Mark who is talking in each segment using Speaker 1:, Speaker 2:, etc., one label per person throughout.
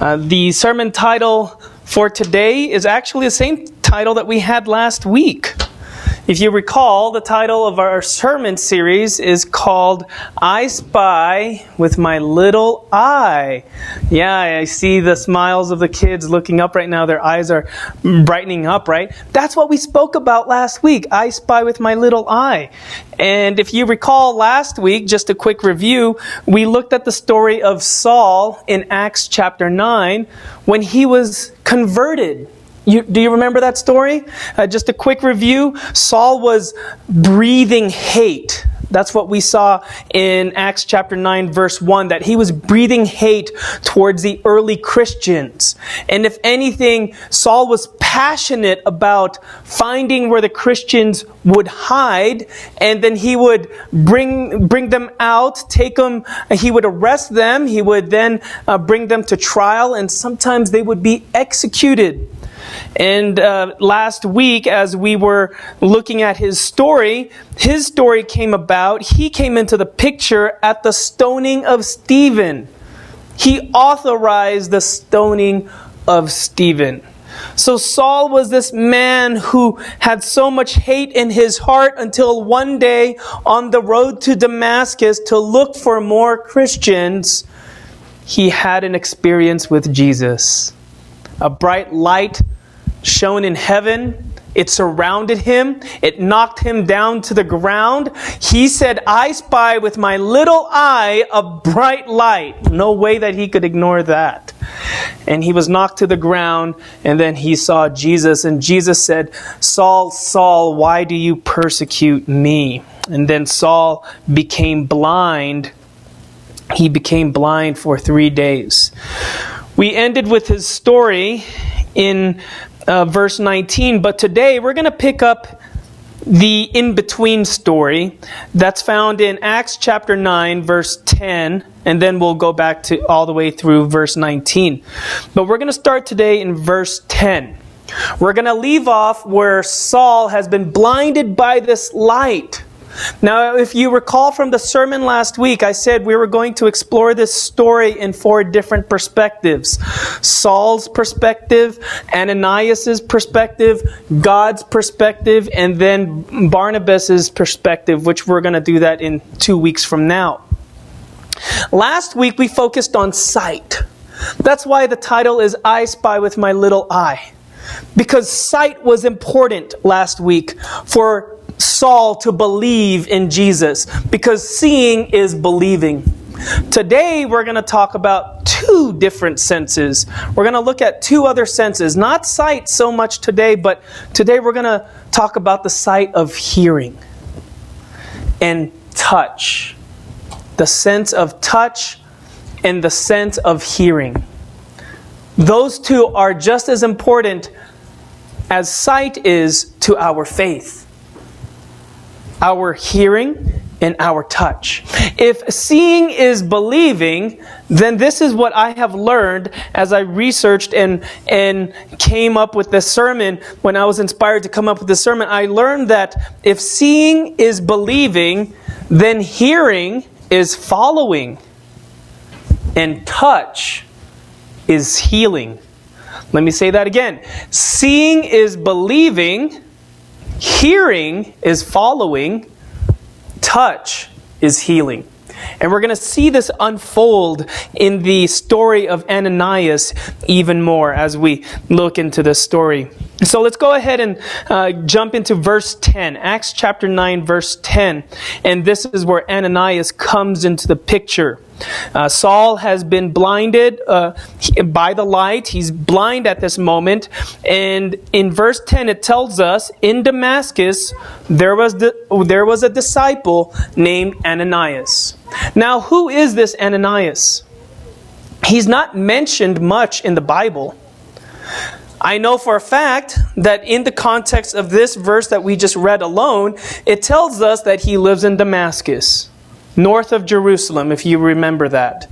Speaker 1: Uh, the sermon title for today is actually the same title that we had last week. If you recall, the title of our sermon series is called I Spy with My Little Eye. Yeah, I see the smiles of the kids looking up right now. Their eyes are brightening up, right? That's what we spoke about last week. I Spy with My Little Eye. And if you recall last week, just a quick review, we looked at the story of Saul in Acts chapter 9 when he was converted you, do you remember that story? Uh, just a quick review. Saul was breathing hate. That's what we saw in Acts chapter 9 verse 1, that he was breathing hate towards the early Christians. And if anything, Saul was passionate about finding where the Christians would hide, and then he would bring, bring them out, take them, he would arrest them, he would then uh, bring them to trial, and sometimes they would be executed. And uh, last week, as we were looking at his story, his story came about. He came into the picture at the stoning of Stephen. He authorized the stoning of Stephen. So Saul was this man who had so much hate in his heart until one day on the road to Damascus to look for more Christians, he had an experience with Jesus. A bright light shone in heaven. It surrounded him. It knocked him down to the ground. He said, I spy with my little eye a bright light. No way that he could ignore that. And he was knocked to the ground, and then he saw Jesus, and Jesus said, Saul, Saul, why do you persecute me? And then Saul became blind. He became blind for three days. We ended with his story in uh, verse 19. But today we're going to pick up the in between story that's found in Acts chapter 9, verse 10, and then we'll go back to all the way through verse 19. But we're going to start today in verse 10. We're going to leave off where Saul has been blinded by this light. Now, if you recall from the sermon last week, I said we were going to explore this story in four different perspectives Saul's perspective, Ananias' perspective, God's perspective, and then Barnabas' perspective, which we're going to do that in two weeks from now. Last week, we focused on sight. That's why the title is I Spy with My Little Eye. Because sight was important last week for Saul to believe in Jesus because seeing is believing. Today, we're going to talk about two different senses. We're going to look at two other senses, not sight so much today, but today we're going to talk about the sight of hearing and touch. The sense of touch and the sense of hearing. Those two are just as important as sight is to our faith our hearing, and our touch. If seeing is believing, then this is what I have learned as I researched and, and came up with this sermon. When I was inspired to come up with this sermon, I learned that if seeing is believing, then hearing is following, and touch is healing. Let me say that again. Seeing is believing, Hearing is following, touch is healing. And we're going to see this unfold in the story of Ananias even more as we look into this story. So let's go ahead and uh, jump into verse 10, Acts chapter 9, verse 10. And this is where Ananias comes into the picture. Uh, Saul has been blinded uh, by the light. He's blind at this moment. And in verse 10, it tells us in Damascus, there was, the, there was a disciple named Ananias. Now, who is this Ananias? He's not mentioned much in the Bible. I know for a fact that in the context of this verse that we just read alone, it tells us that he lives in Damascus north of Jerusalem, if you remember that.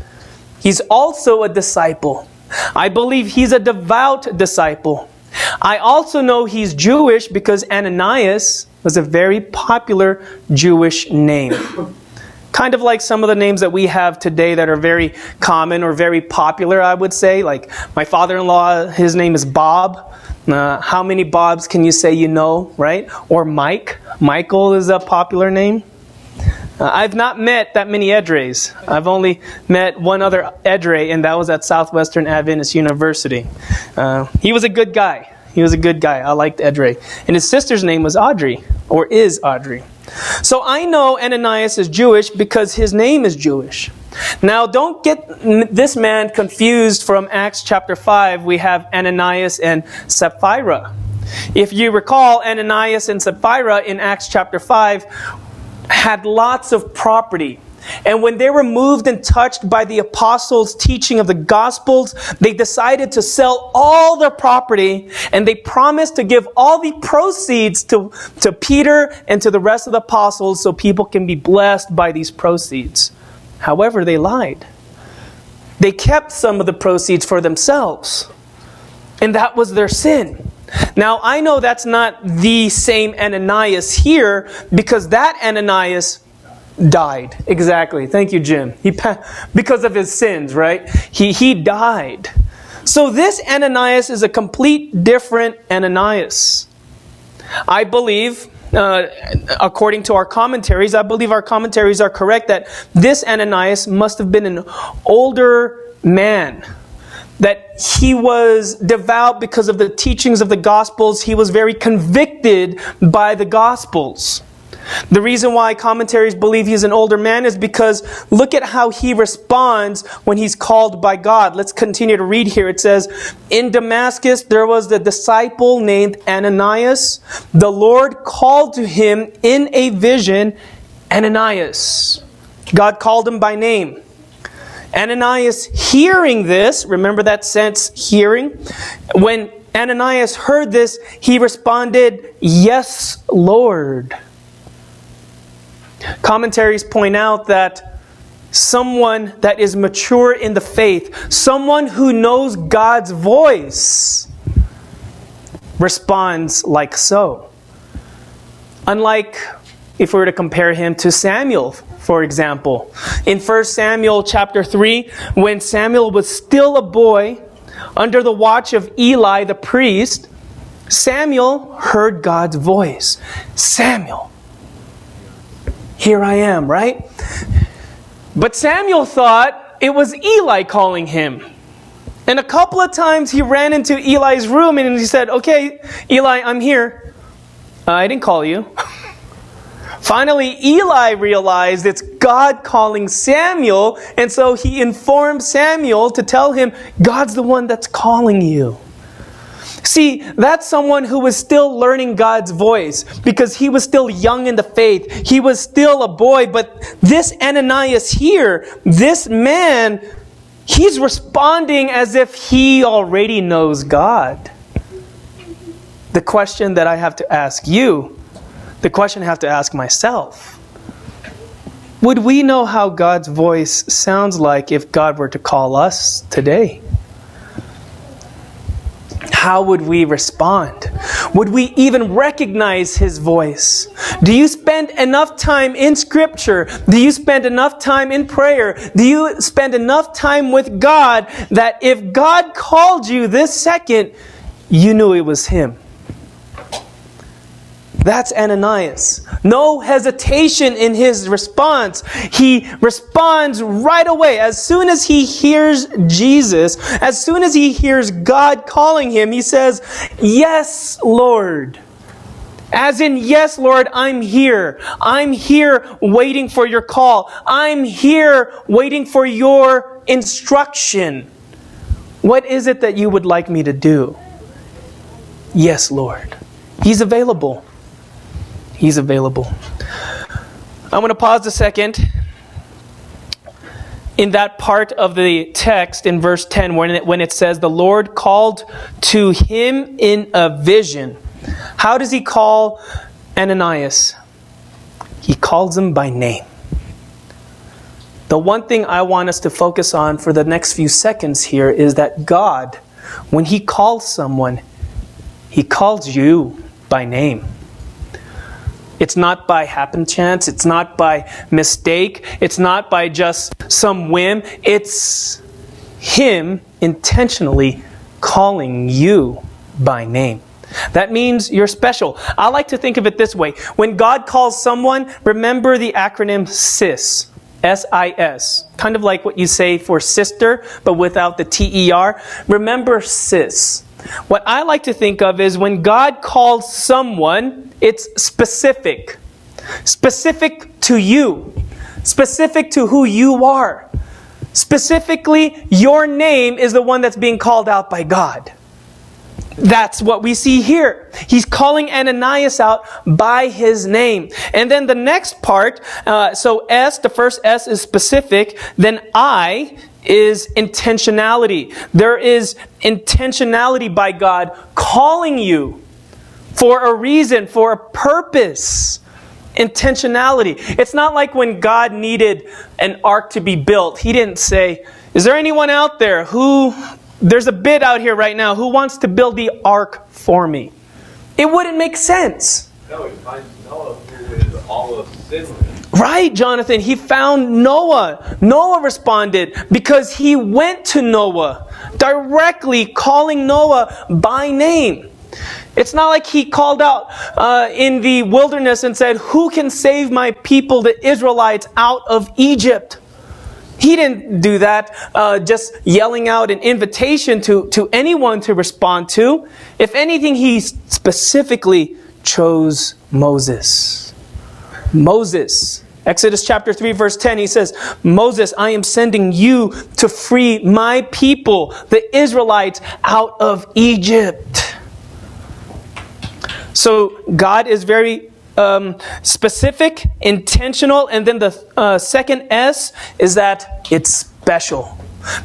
Speaker 1: He's also a disciple. I believe he's a devout disciple. I also know he's Jewish because Ananias was a very popular Jewish name. Kind of like some of the names that we have today that are very common or very popular, I would say. Like my father in law, his name is Bob. Uh, how many Bobs can you say you know, right? Or Mike. Michael is a popular name. Uh, I've not met that many Edres. I've only met one other Edre, and that was at Southwestern Adventist University. Uh, he was a good guy. He was a good guy. I liked Edre. And his sister's name was Audrey, or is Audrey. So I know Ananias is Jewish because his name is Jewish. Now, don't get this man confused from Acts chapter 5. We have Ananias and Sapphira. If you recall, Ananias and Sapphira in Acts chapter 5 had lots of property. And when they were moved and touched by the apostles' teaching of the gospels, they decided to sell all their property and they promised to give all the proceeds to, to Peter and to the rest of the apostles so people can be blessed by these proceeds. However, they lied. They kept some of the proceeds for themselves. And that was their sin. Now, I know that's not the same Ananias here because that Ananias died. Exactly. Thank you, Jim. He because of his sins, right? He he died. So this Ananias is a complete different Ananias. I believe uh, according to our commentaries, I believe our commentaries are correct that this Ananias must have been an older man. That he was devout because of the teachings of the Gospels. He was very convicted by the Gospels. The reason why commentaries believe he's an older man is because look at how he responds when he's called by God. Let's continue to read here. It says, In Damascus there was a disciple named Ananias. The Lord called to him in a vision, Ananias. God called him by name. Ananias hearing this, remember that sense, hearing? When Ananias heard this, he responded, Yes, Lord. Commentaries point out that someone that is mature in the faith, someone who knows God's voice, responds like so. Unlike if we were to compare him to Samuel, for example. In 1 Samuel chapter 3, when Samuel was still a boy, under the watch of Eli the priest, Samuel heard God's voice. Samuel, here I am, right? But Samuel thought it was Eli calling him. And a couple of times he ran into Eli's room and he said, Okay, Eli, I'm here. Uh, I didn't call you. Finally, Eli realized it's God calling Samuel, and so he informed Samuel to tell him, God's the one that's calling you. See, that's someone who was still learning God's voice because he was still young in the faith. He was still a boy, but this Ananias here, this man, he's responding as if he already knows God. The question that I have to ask you, the question I have to ask myself, would we know how God's voice sounds like if God were to call us today? How would we respond? Would we even recognize His voice? Do you spend enough time in Scripture? Do you spend enough time in prayer? Do you spend enough time with God that if God called you this second, you knew it was Him? That's Ananias. No hesitation in his response. He responds right away. As soon as he hears Jesus, as soon as he hears God calling him, he says, Yes, Lord. As in, yes, Lord, I'm here. I'm here waiting for your call. I'm here waiting for your instruction. What is it that you would like me to do? Yes, Lord. He's available. He's available. I'm going to pause a second in that part of the text in verse 10 when it, when it says, The Lord called to him in a vision. How does he call Ananias? He calls him by name. The one thing I want us to focus on for the next few seconds here is that God, when He calls someone, He calls you by name. It's not by happen chance. It's not by mistake. It's not by just some whim. It's Him intentionally calling you by name. That means you're special. I like to think of it this way. When God calls someone, remember the acronym SIS. S-I-S. Kind of like what you say for sister, but without the T-E-R. Remember SIS. What I like to think of is when God calls someone, it's specific. Specific to you. Specific to who you are. Specifically, your name is the one that's being called out by God. That's what we see here. He's calling Ananias out by his name. And then the next part, uh, so S, the first S is specific, then I is intentionality. There is intentionality by God calling you for a reason, for a purpose. Intentionality. It's not like when God needed an ark to be built, He didn't say, Is there anyone out there who there's a bid out here right now. Who wants to build the ark for me? It wouldn't make sense.
Speaker 2: No, he finds Noah who is all of sinless.
Speaker 1: Right, Jonathan. He found Noah. Noah responded because he went to Noah, directly calling Noah by name. It's not like he called out uh, in the wilderness and said, Who can save my people, the Israelites, out of Egypt? He didn't do that uh, just yelling out an invitation to, to anyone to respond to. If anything, he specifically chose Moses. Moses. Exodus chapter 3, verse 10, he says, Moses, I am sending you to free my people, the Israelites, out of Egypt. So God is very um, specific, intentional, and then the uh, second S is that it's special.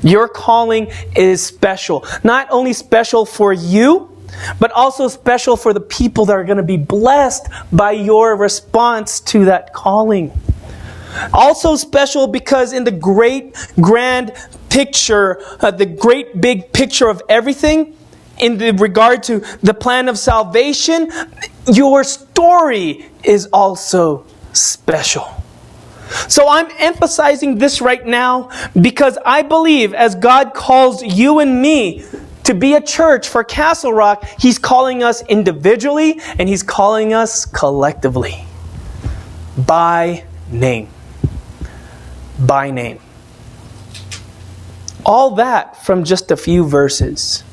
Speaker 1: Your calling is special. Not only special for you, but also special for the people that are going to be blessed by your response to that calling. Also special because in the great grand picture, uh, the great big picture of everything, in regard to the plan of salvation, your story is also special. So I'm emphasizing this right now because I believe as God calls you and me to be a church for Castle Rock, He's calling us individually and He's calling us collectively by name. By name. All that from just a few verses.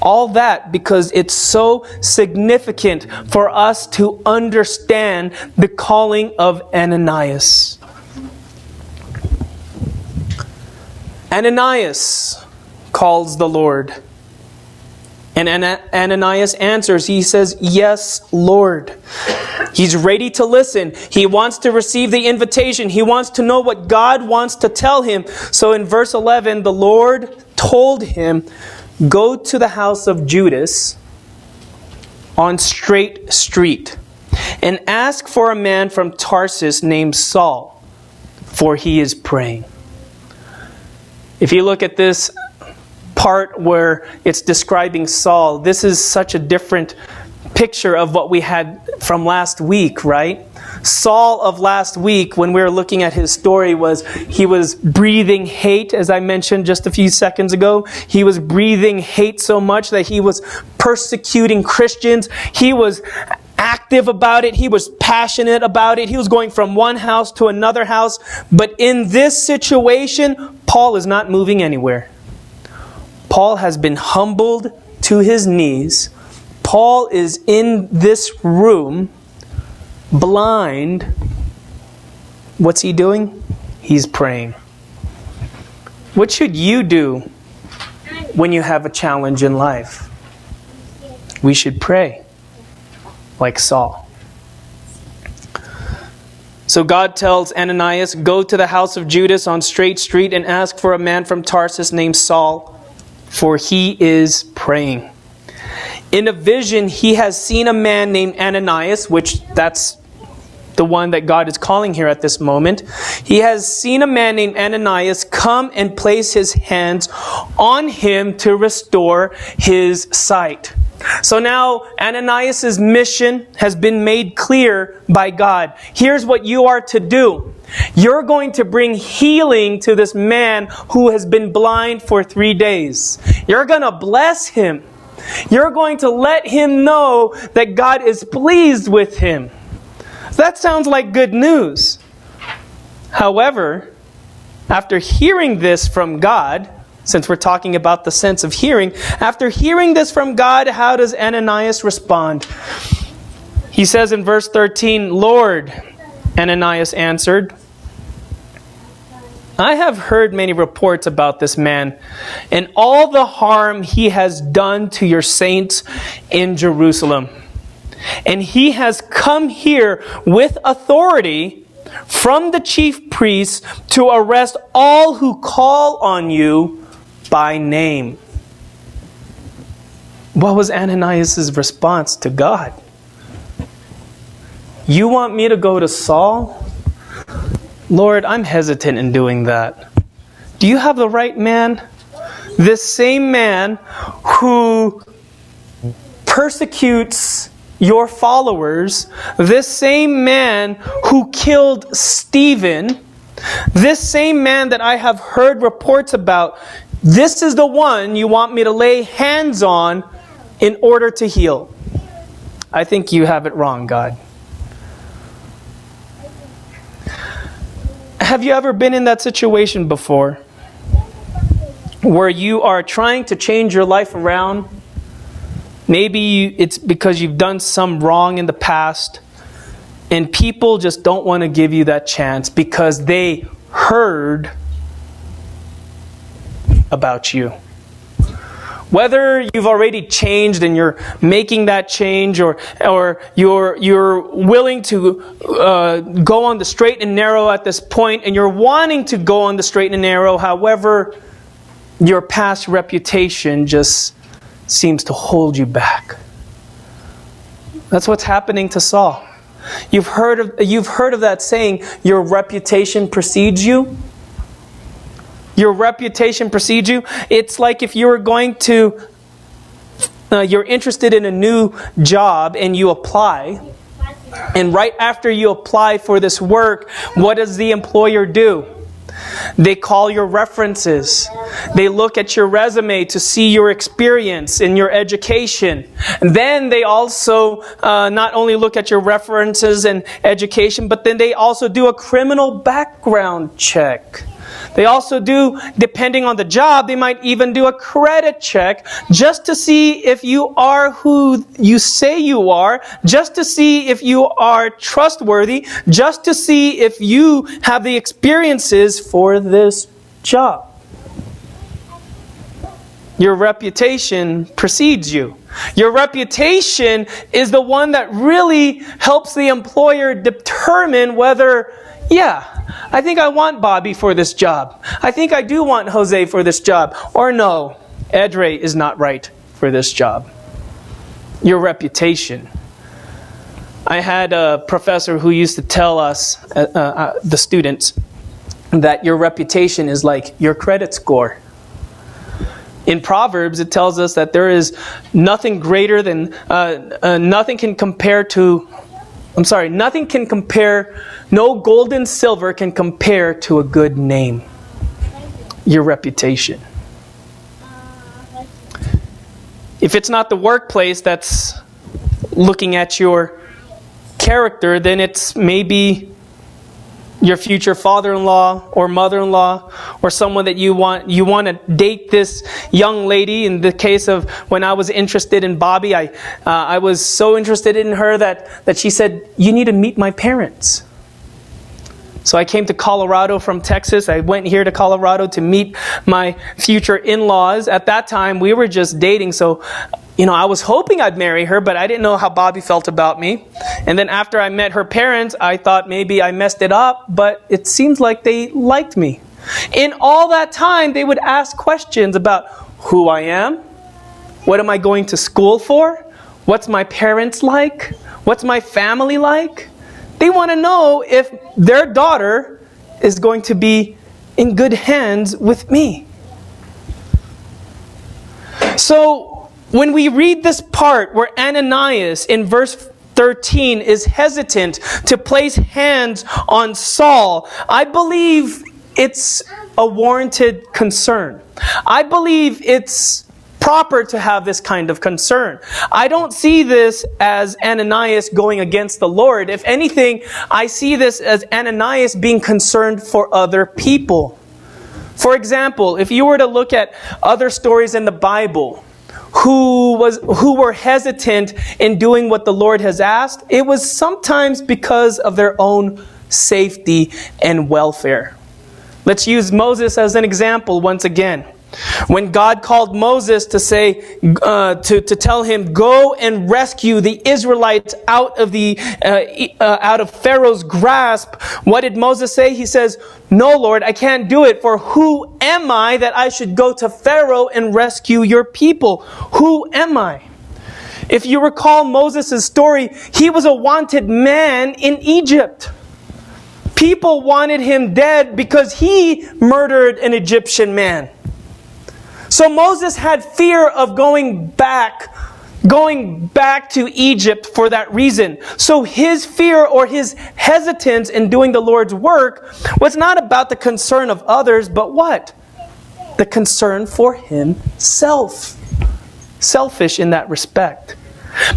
Speaker 1: All that because it's so significant for us to understand the calling of Ananias. Ananias calls the Lord. And Ananias answers. He says, Yes, Lord. He's ready to listen. He wants to receive the invitation. He wants to know what God wants to tell him. So in verse 11, the Lord told him, Go to the house of Judas on Straight Street and ask for a man from Tarsus named Saul, for he is praying. If you look at this part where it's describing Saul, this is such a different picture of what we had from last week, right? Saul of last week, when we were looking at his story, was he was breathing hate, as I mentioned just a few seconds ago. He was breathing hate so much that he was persecuting Christians. He was active about it. He was passionate about it. He was going from one house to another house. But in this situation, Paul is not moving anywhere. Paul has been humbled to his knees. Paul is in this room blind, what's he doing? He's praying. What should you do when you have a challenge in life? We should pray, like Saul. So God tells Ananias, Go to the house of Judas on Straight Street and ask for a man from Tarsus named Saul, for he is praying. In a vision, he has seen a man named Ananias, which that's the one that God is calling here at this moment, he has seen a man named Ananias come and place his hands on him to restore his sight. So now Ananias' mission has been made clear by God. Here's what you are to do. You're going to bring healing to this man who has been blind for three days. You're going to bless him. You're going to let him know that God is pleased with him. That sounds like good news. However, after hearing this from God, since we're talking about the sense of hearing, after hearing this from God, how does Ananias respond? He says in verse 13, Lord, Ananias answered, I have heard many reports about this man and all the harm he has done to your saints in Jerusalem. And he has come here with authority from the chief priests to arrest all who call on you by name. What was Ananias' response to God? You want me to go to Saul? Lord, I'm hesitant in doing that. Do you have the right man? This same man who persecutes your followers, this same man who killed Stephen, this same man that I have heard reports about, this is the one you want me to lay hands on in order to heal. I think you have it wrong, God. Have you ever been in that situation before? Where you are trying to change your life around? Maybe it's because you've done some wrong in the past, and people just don't want to give you that chance because they heard about you. Whether you've already changed and you're making that change, or or you're you're willing to uh, go on the straight and narrow at this point, and you're wanting to go on the straight and narrow. However, your past reputation just seems to hold you back. That's what's happening to Saul. You've heard of, you've heard of that saying, your reputation precedes you. Your reputation precedes you. It's like if you were going to, uh, you're interested in a new job and you apply. And right after you apply for this work, what does the employer do? They call your references. They look at your resume to see your experience and your education. And then they also uh, not only look at your references and education, but then they also do a criminal background check. They also do, depending on the job, they might even do a credit check just to see if you are who you say you are, just to see if you are trustworthy, just to see if you have the experiences for this job. Your reputation precedes you. Your reputation is the one that really helps the employer determine whether, yeah, I think I want Bobby for this job. I think I do want Jose for this job. Or no, Edre is not right for this job. Your reputation. I had a professor who used to tell us, uh, uh, the students, that your reputation is like your credit score. In Proverbs, it tells us that there is nothing greater than, uh, uh nothing can compare to I'm sorry, nothing can compare, no gold and silver can compare to a good name, your reputation. If it's not the workplace that's looking at your character, then it's maybe your future father-in-law or mother-in-law or someone that you want you want to date this young lady. In the case of when I was interested in Bobby I uh, I was so interested in her that that she said you need to meet my parents so I came to Colorado from Texas. I went here to Colorado to meet my future in-laws. At that time, we were just dating, so you know, I was hoping I'd marry her, but I didn't know how Bobby felt about me. And then after I met her parents, I thought maybe I messed it up, but it seems like they liked me. In all that time, they would ask questions about who I am, what am I going to school for, what's my parents like, what's my family like. They want to know if their daughter is going to be in good hands with me. So, when we read this part where Ananias in verse 13 is hesitant to place hands on Saul, I believe it's a warranted concern. I believe it's proper to have this kind of concern. I don't see this as Ananias going against the Lord. If anything, I see this as Ananias being concerned for other people. For example, if you were to look at other stories in the Bible, who was who were hesitant in doing what the Lord has asked, it was sometimes because of their own safety and welfare. Let's use Moses as an example once again. When God called Moses to say, uh, to, to tell him, go and rescue the Israelites out of the, uh, uh, out of Pharaoh's grasp, what did Moses say? He says, no, Lord, I can't do it, for who am I that I should go to Pharaoh and rescue your people? Who am I? If you recall Moses' story, he was a wanted man in Egypt. People wanted him dead because he murdered an Egyptian man. So Moses had fear of going back, going back to Egypt for that reason. So his fear or his hesitance in doing the Lord's work was not about the concern of others, but what? The concern for himself. Selfish in that respect.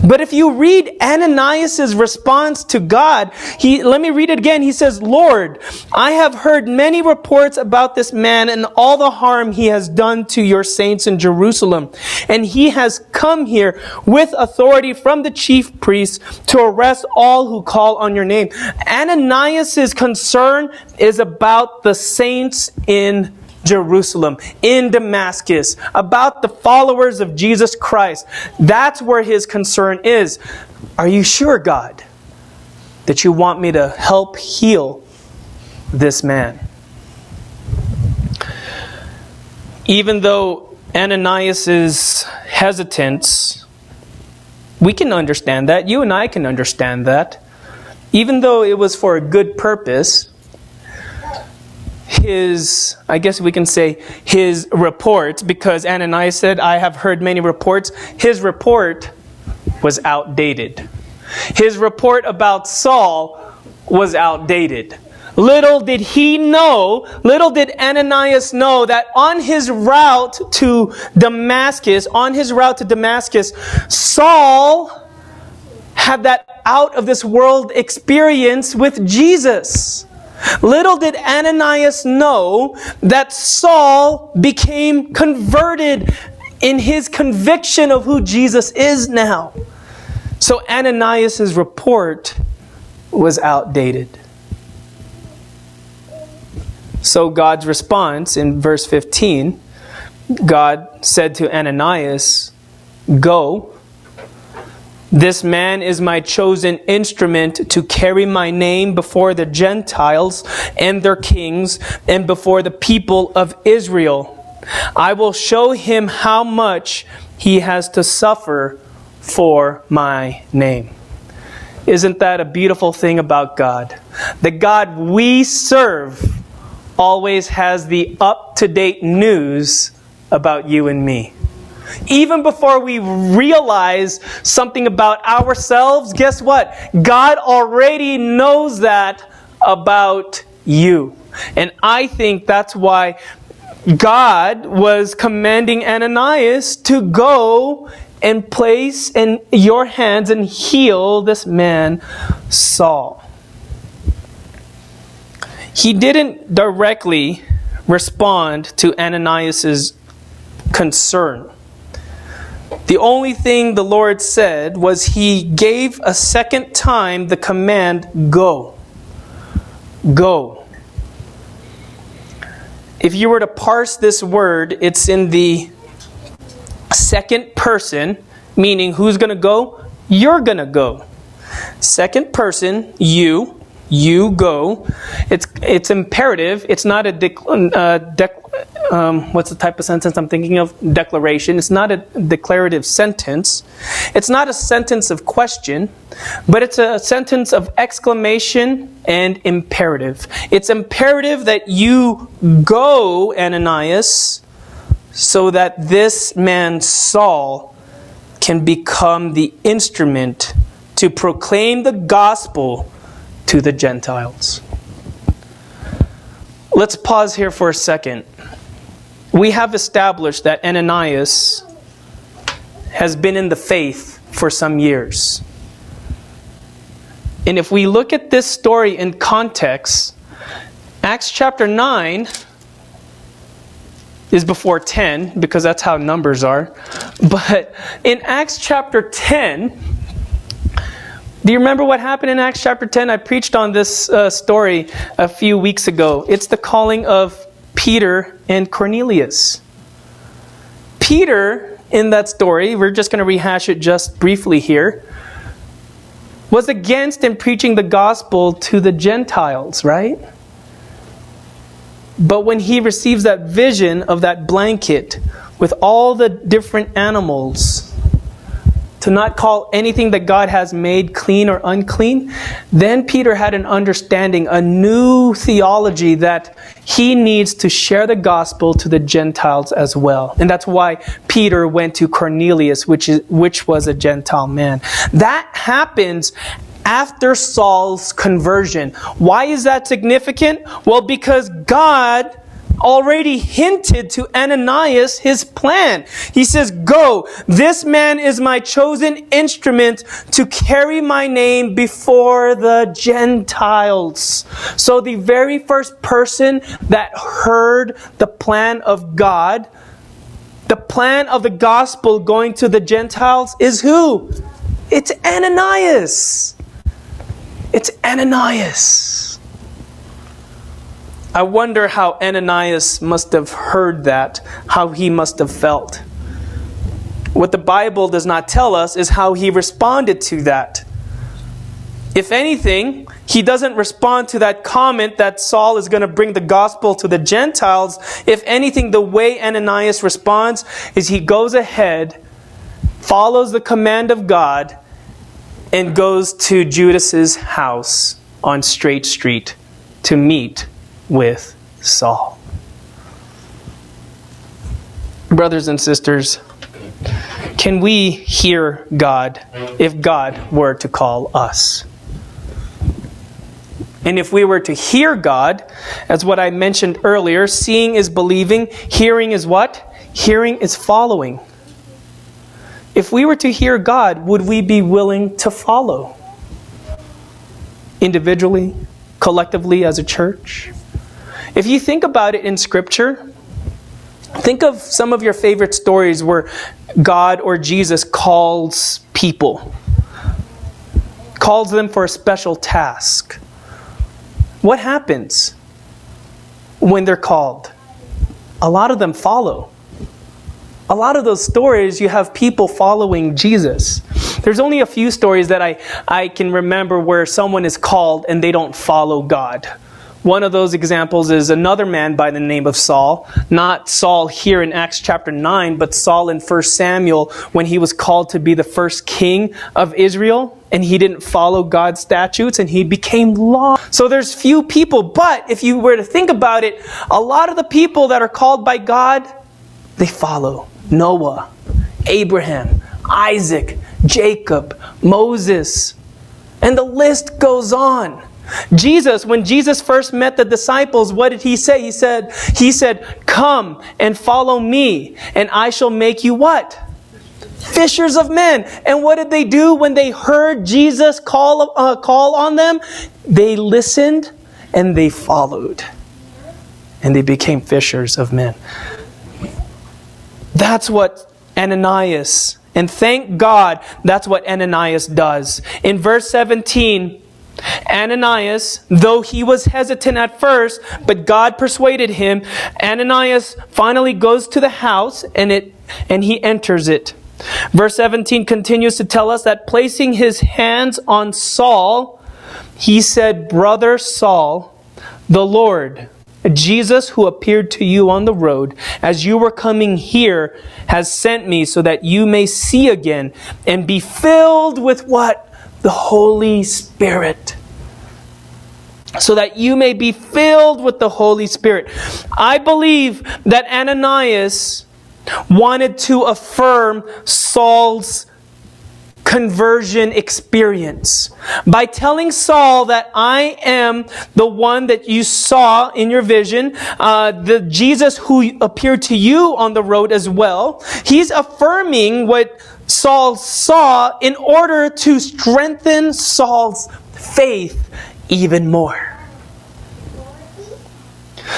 Speaker 1: But if you read Ananias' response to God, he, let me read it again. He says, Lord, I have heard many reports about this man and all the harm he has done to your saints in Jerusalem. And he has come here with authority from the chief priests to arrest all who call on your name. Ananias' concern is about the saints in Jerusalem, in Damascus, about the followers of Jesus Christ. That's where his concern is. Are you sure, God, that you want me to help heal this man? Even though Ananias' hesitance, we can understand that. You and I can understand that. Even though it was for a good purpose, his, I guess we can say, his report, because Ananias said, I have heard many reports. His report was outdated. His report about Saul was outdated. Little did he know, little did Ananias know that on his route to Damascus, on his route to Damascus, Saul had that out of this world experience with Jesus. Little did Ananias know that Saul became converted in his conviction of who Jesus is now. So Ananias' report was outdated. So God's response in verse 15 God said to Ananias, Go this man is my chosen instrument to carry my name before the Gentiles and their kings and before the people of Israel. I will show him how much he has to suffer for my name. Isn't that a beautiful thing about God? The God we serve always has the up to date news about you and me. Even before we realize something about ourselves, guess what? God already knows that about you. And I think that's why God was commanding Ananias to go and place in your hands and heal this man, Saul. He didn't directly respond to Ananias's concern. The only thing the Lord said was He gave a second time the command, Go. Go. If you were to parse this word, it's in the second person, meaning who's going to go? You're going to go. Second person, you, you go. It's it's imperative. It's not a dec- uh, dec- um, what's the type of sentence I'm thinking of? Declaration. It's not a declarative sentence. It's not a sentence of question, but it's a sentence of exclamation and imperative. It's imperative that you go, Ananias, so that this man Saul can become the instrument to proclaim the gospel to the Gentiles. Let's pause here for a second. We have established that Ananias has been in the faith for some years. And if we look at this story in context, Acts chapter 9 is before 10 because that's how numbers are. But in Acts chapter 10, do you remember what happened in Acts chapter 10? I preached on this uh, story a few weeks ago. It's the calling of Peter and Cornelius. Peter, in that story, we're just going to rehash it just briefly here, was against in preaching the gospel to the Gentiles, right? But when he receives that vision of that blanket with all the different animals, to not call anything that God has made clean or unclean, then Peter had an understanding, a new theology that he needs to share the gospel to the Gentiles as well. And that's why Peter went to Cornelius, which, is, which was a Gentile man. That happens after Saul's conversion. Why is that significant? Well, because God already hinted to Ananias his plan. He says, Go, this man is my chosen instrument to carry my name before the Gentiles. So the very first person that heard the plan of God, the plan of the gospel going to the Gentiles is who? It's Ananias. It's Ananias. I wonder how Ananias must have heard that, how he must have felt. What the Bible does not tell us is how he responded to that. If anything, he doesn't respond to that comment that Saul is going to bring the gospel to the Gentiles. If anything, the way Ananias responds is he goes ahead, follows the command of God, and goes to Judas's house on Straight Street to meet with Saul. Brothers and sisters, can we hear God if God were to call us? And if we were to hear God, as what I mentioned earlier, seeing is believing, hearing is what? Hearing is following. If we were to hear God, would we be willing to follow? Individually, collectively, as a church? If you think about it in Scripture, think of some of your favorite stories where God or Jesus calls people, calls them for a special task. What happens when they're called? A lot of them follow. A lot of those stories, you have people following Jesus. There's only a few stories that I, I can remember where someone is called and they don't follow God. One of those examples is another man by the name of Saul. Not Saul here in Acts chapter 9, but Saul in 1 Samuel when he was called to be the first king of Israel and he didn't follow God's statutes and he became law. So there's few people, but if you were to think about it, a lot of the people that are called by God, they follow. Noah, Abraham, Isaac, Jacob, Moses, and the list goes on. Jesus, when Jesus first met the disciples, what did he say? He said, he said, come and follow me and I shall make you what? Fishers of men. And what did they do when they heard Jesus call, uh, call on them? They listened and they followed. And they became fishers of men. That's what Ananias, and thank God that's what Ananias does. In verse 17, Ananias, though he was hesitant at first, but God persuaded him, Ananias finally goes to the house and it and he enters it. Verse 17 continues to tell us that placing his hands on Saul, he said, Brother Saul, the Lord, Jesus, who appeared to you on the road as you were coming here, has sent me so that you may see again and be filled with what? The Holy Spirit. So that you may be filled with the Holy Spirit. I believe that Ananias wanted to affirm Saul's conversion experience by telling Saul that I am the one that you saw in your vision, uh, the Jesus who appeared to you on the road as well. He's affirming what Saul saw in order to strengthen Saul's faith even more.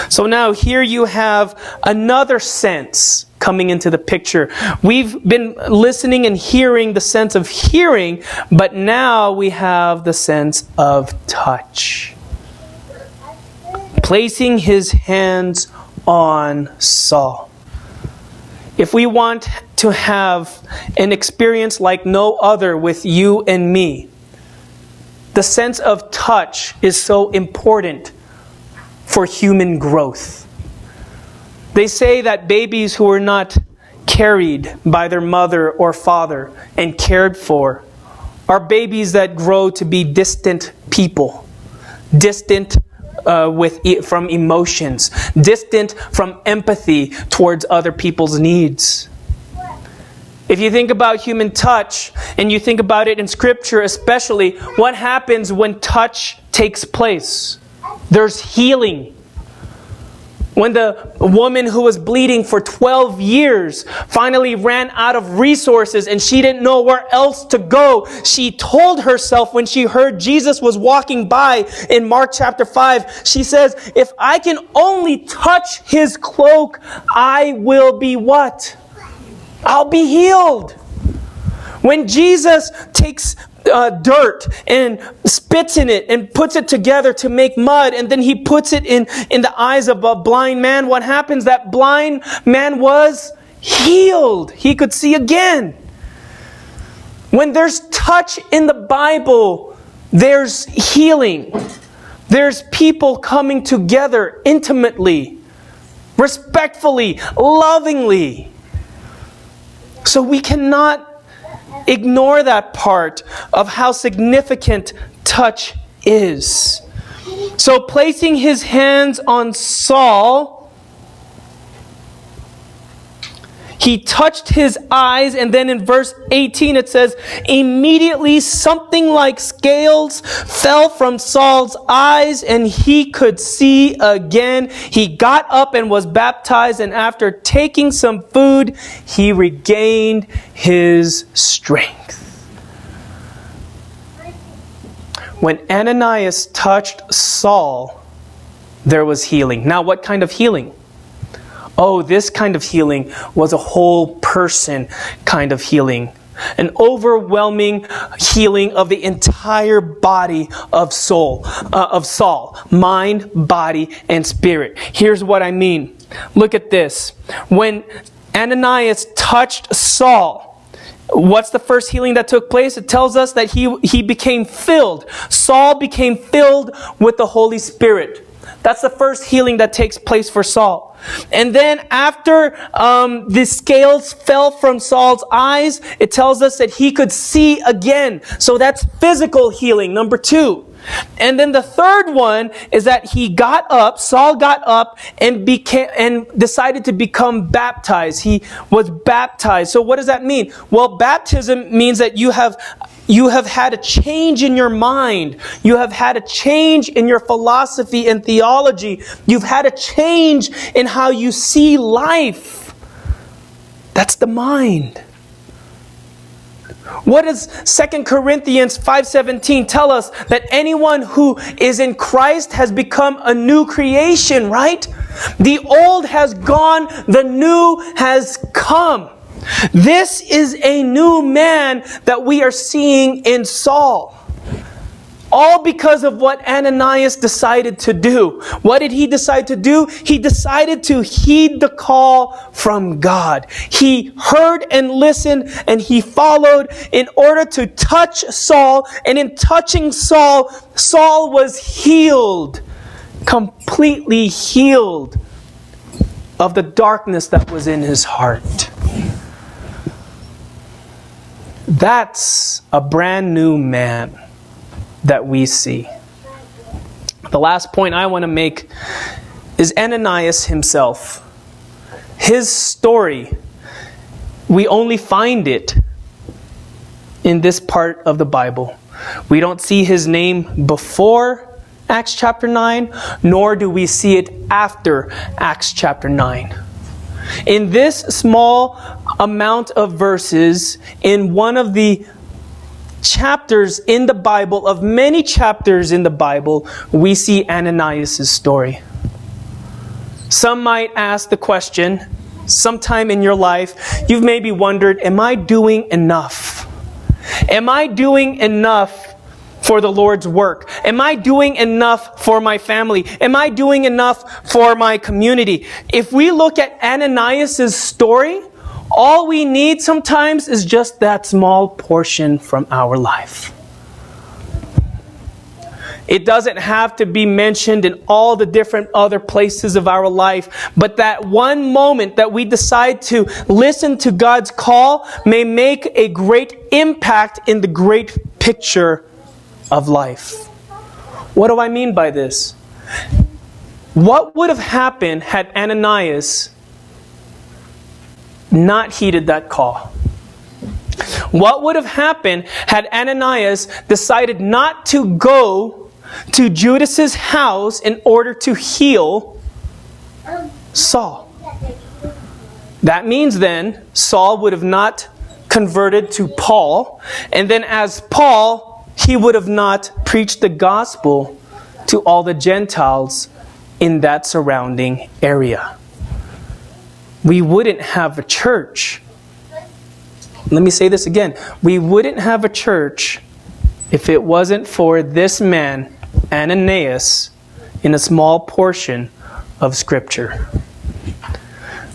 Speaker 1: So now here you have another sense coming into the picture. We've been listening and hearing the sense of hearing, but now we have the sense of touch. Placing his hands on Saul. If we want to have an experience like no other with you and me, the sense of touch is so important for human growth. They say that babies who are not carried by their mother or father and cared for are babies that grow to be distant people, distant uh, with from emotions, distant from empathy towards other people's needs. If you think about human touch and you think about it in Scripture, especially, what happens when touch takes place? There's healing. When the woman who was bleeding for 12 years finally ran out of resources and she didn't know where else to go, she told herself when she heard Jesus was walking by in Mark chapter 5, she says, If I can only touch his cloak, I will be what? I'll be healed. When Jesus takes uh, dirt and spits in it and puts it together to make mud and then he puts it in, in the eyes of a blind man, what happens? That blind man was healed. He could see again. When there's touch in the Bible, there's healing. There's people coming together intimately, respectfully, lovingly. So we cannot ignore that part of how significant touch is. So, placing his hands on Saul, he touched his eyes, and then in verse 18 it says, Immediately something like scales fell from Saul's eyes, and he could see again. He got up and was baptized, and after taking some food, he regained his strength. When Ananias touched Saul, there was healing. Now, what kind of healing? Oh, this kind of healing was a whole person kind of healing. An overwhelming healing of the entire body of soul, uh, of Saul, mind, body, and spirit. Here's what I mean. Look at this. When Ananias touched Saul, What's the first healing that took place? It tells us that he, he became filled. Saul became filled with the Holy Spirit. That's the first healing that takes place for Saul. And then after um, the scales fell from Saul's eyes, it tells us that he could see again. So that's physical healing, number two. And then the third one is that he got up, Saul got up and became, and decided to become baptized. He was baptized. So what does that mean? Well, baptism means that you have you have had a change in your mind. You have had a change in your philosophy and theology. You've had a change in how you see life. That's the mind. What does 2 Corinthians 5:17 tell us that anyone who is in Christ has become a new creation, right? The old has gone, the new has come. This is a new man that we are seeing in Saul. All because of what Ananias decided to do. What did he decide to do? He decided to heed the call from God. He heard and listened and he followed in order to touch Saul. And in touching Saul, Saul was healed. Completely healed of the darkness that was in his heart. That's a brand new man that we see. The last point I want to make is Ananias himself. His story we only find it in this part of the Bible. We don't see his name before Acts chapter 9, nor do we see it after Acts chapter 9. In this small amount of verses, in one of the chapters in the Bible, of many chapters in the Bible, we see Ananias' story. Some might ask the question, sometime in your life, you've maybe wondered, Am I doing enough? Am I doing enough for the Lord's work? Am I doing enough for my family? Am I doing enough for my community? If we look at Ananias' story, all we need sometimes is just that small portion from our life. It doesn't have to be mentioned in all the different other places of our life, but that one moment that we decide to listen to God's call may make a great impact in the great picture of life. What do I mean by this? What would have happened had Ananias not heeded that call? What would have happened had Ananias decided not to go to Judas's house in order to heal Saul. That means then Saul would have not converted to Paul, and then as Paul, he would have not preached the gospel to all the Gentiles in that surrounding area. We wouldn't have a church. Let me say this again. We wouldn't have a church if it wasn't for this man Ananias in a small portion of Scripture.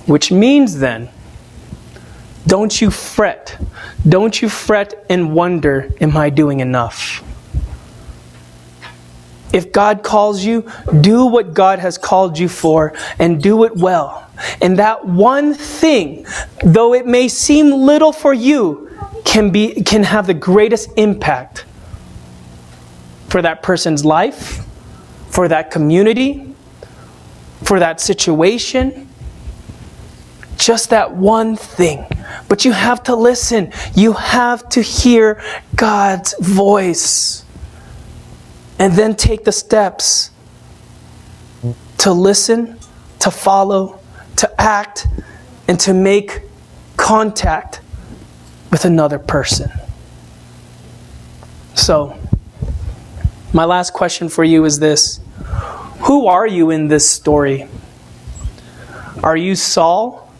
Speaker 1: Which means then, don't you fret. Don't you fret and wonder, am I doing enough? If God calls you, do what God has called you for and do it well. And that one thing, though it may seem little for you, can be can have the greatest impact for that person's life, for that community, for that situation. Just that one thing. But you have to listen. You have to hear God's voice. And then take the steps to listen, to follow, to act, and to make contact with another person. So, my last question for you is this Who are you in this story? Are you Saul,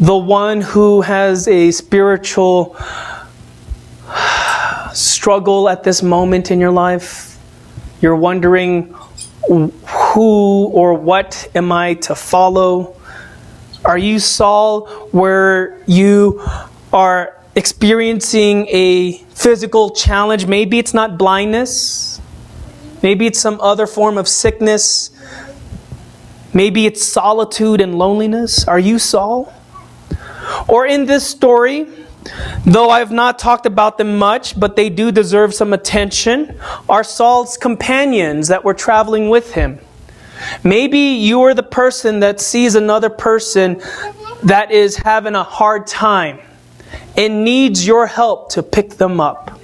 Speaker 1: the one who has a spiritual struggle at this moment in your life? You're wondering, who or what am I to follow? Are you Saul, where you are experiencing a physical challenge. Maybe it's not blindness. Maybe it's some other form of sickness. Maybe it's solitude and loneliness. Are you Saul? Or in this story, though I have not talked about them much, but they do deserve some attention, are Saul's companions that were traveling with him. Maybe you are the person that sees another person that is having a hard time and needs your help to pick them up.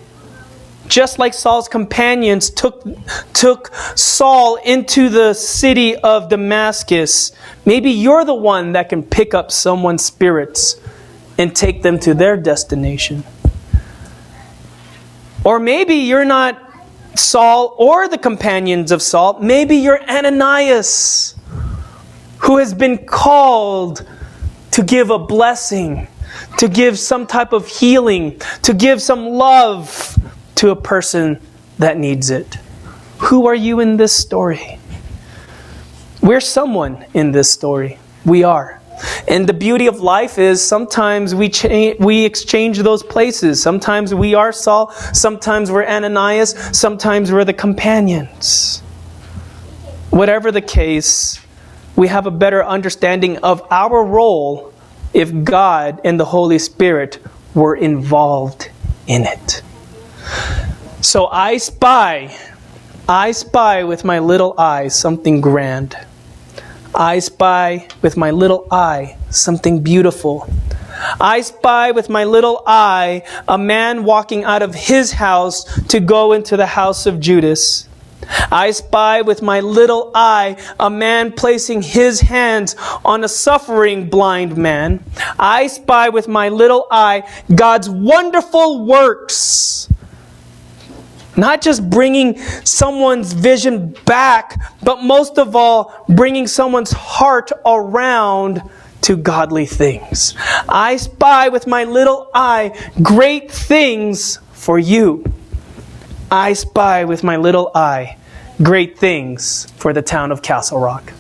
Speaker 1: Just like Saul's companions took, took Saul into the city of Damascus, maybe you're the one that can pick up someone's spirits and take them to their destination. Or maybe you're not Saul or the companions of Saul. Maybe you're Ananias, who has been called to give a blessing to give some type of healing, to give some love to a person that needs it. Who are you in this story? We're someone in this story. We are. And the beauty of life is sometimes we, cha- we exchange those places. Sometimes we are Saul, sometimes we're Ananias, sometimes we're the companions. Whatever the case, we have a better understanding of our role if God and the Holy Spirit were involved in it. So I spy, I spy with my little eye something grand. I spy with my little eye something beautiful. I spy with my little eye a man walking out of his house to go into the house of Judas. I spy with my little eye a man placing his hands on a suffering blind man. I spy with my little eye God's wonderful works. Not just bringing someone's vision back, but most of all, bringing someone's heart around to godly things. I spy with my little eye great things for you. I spy with my little eye great things for the town of Castle Rock.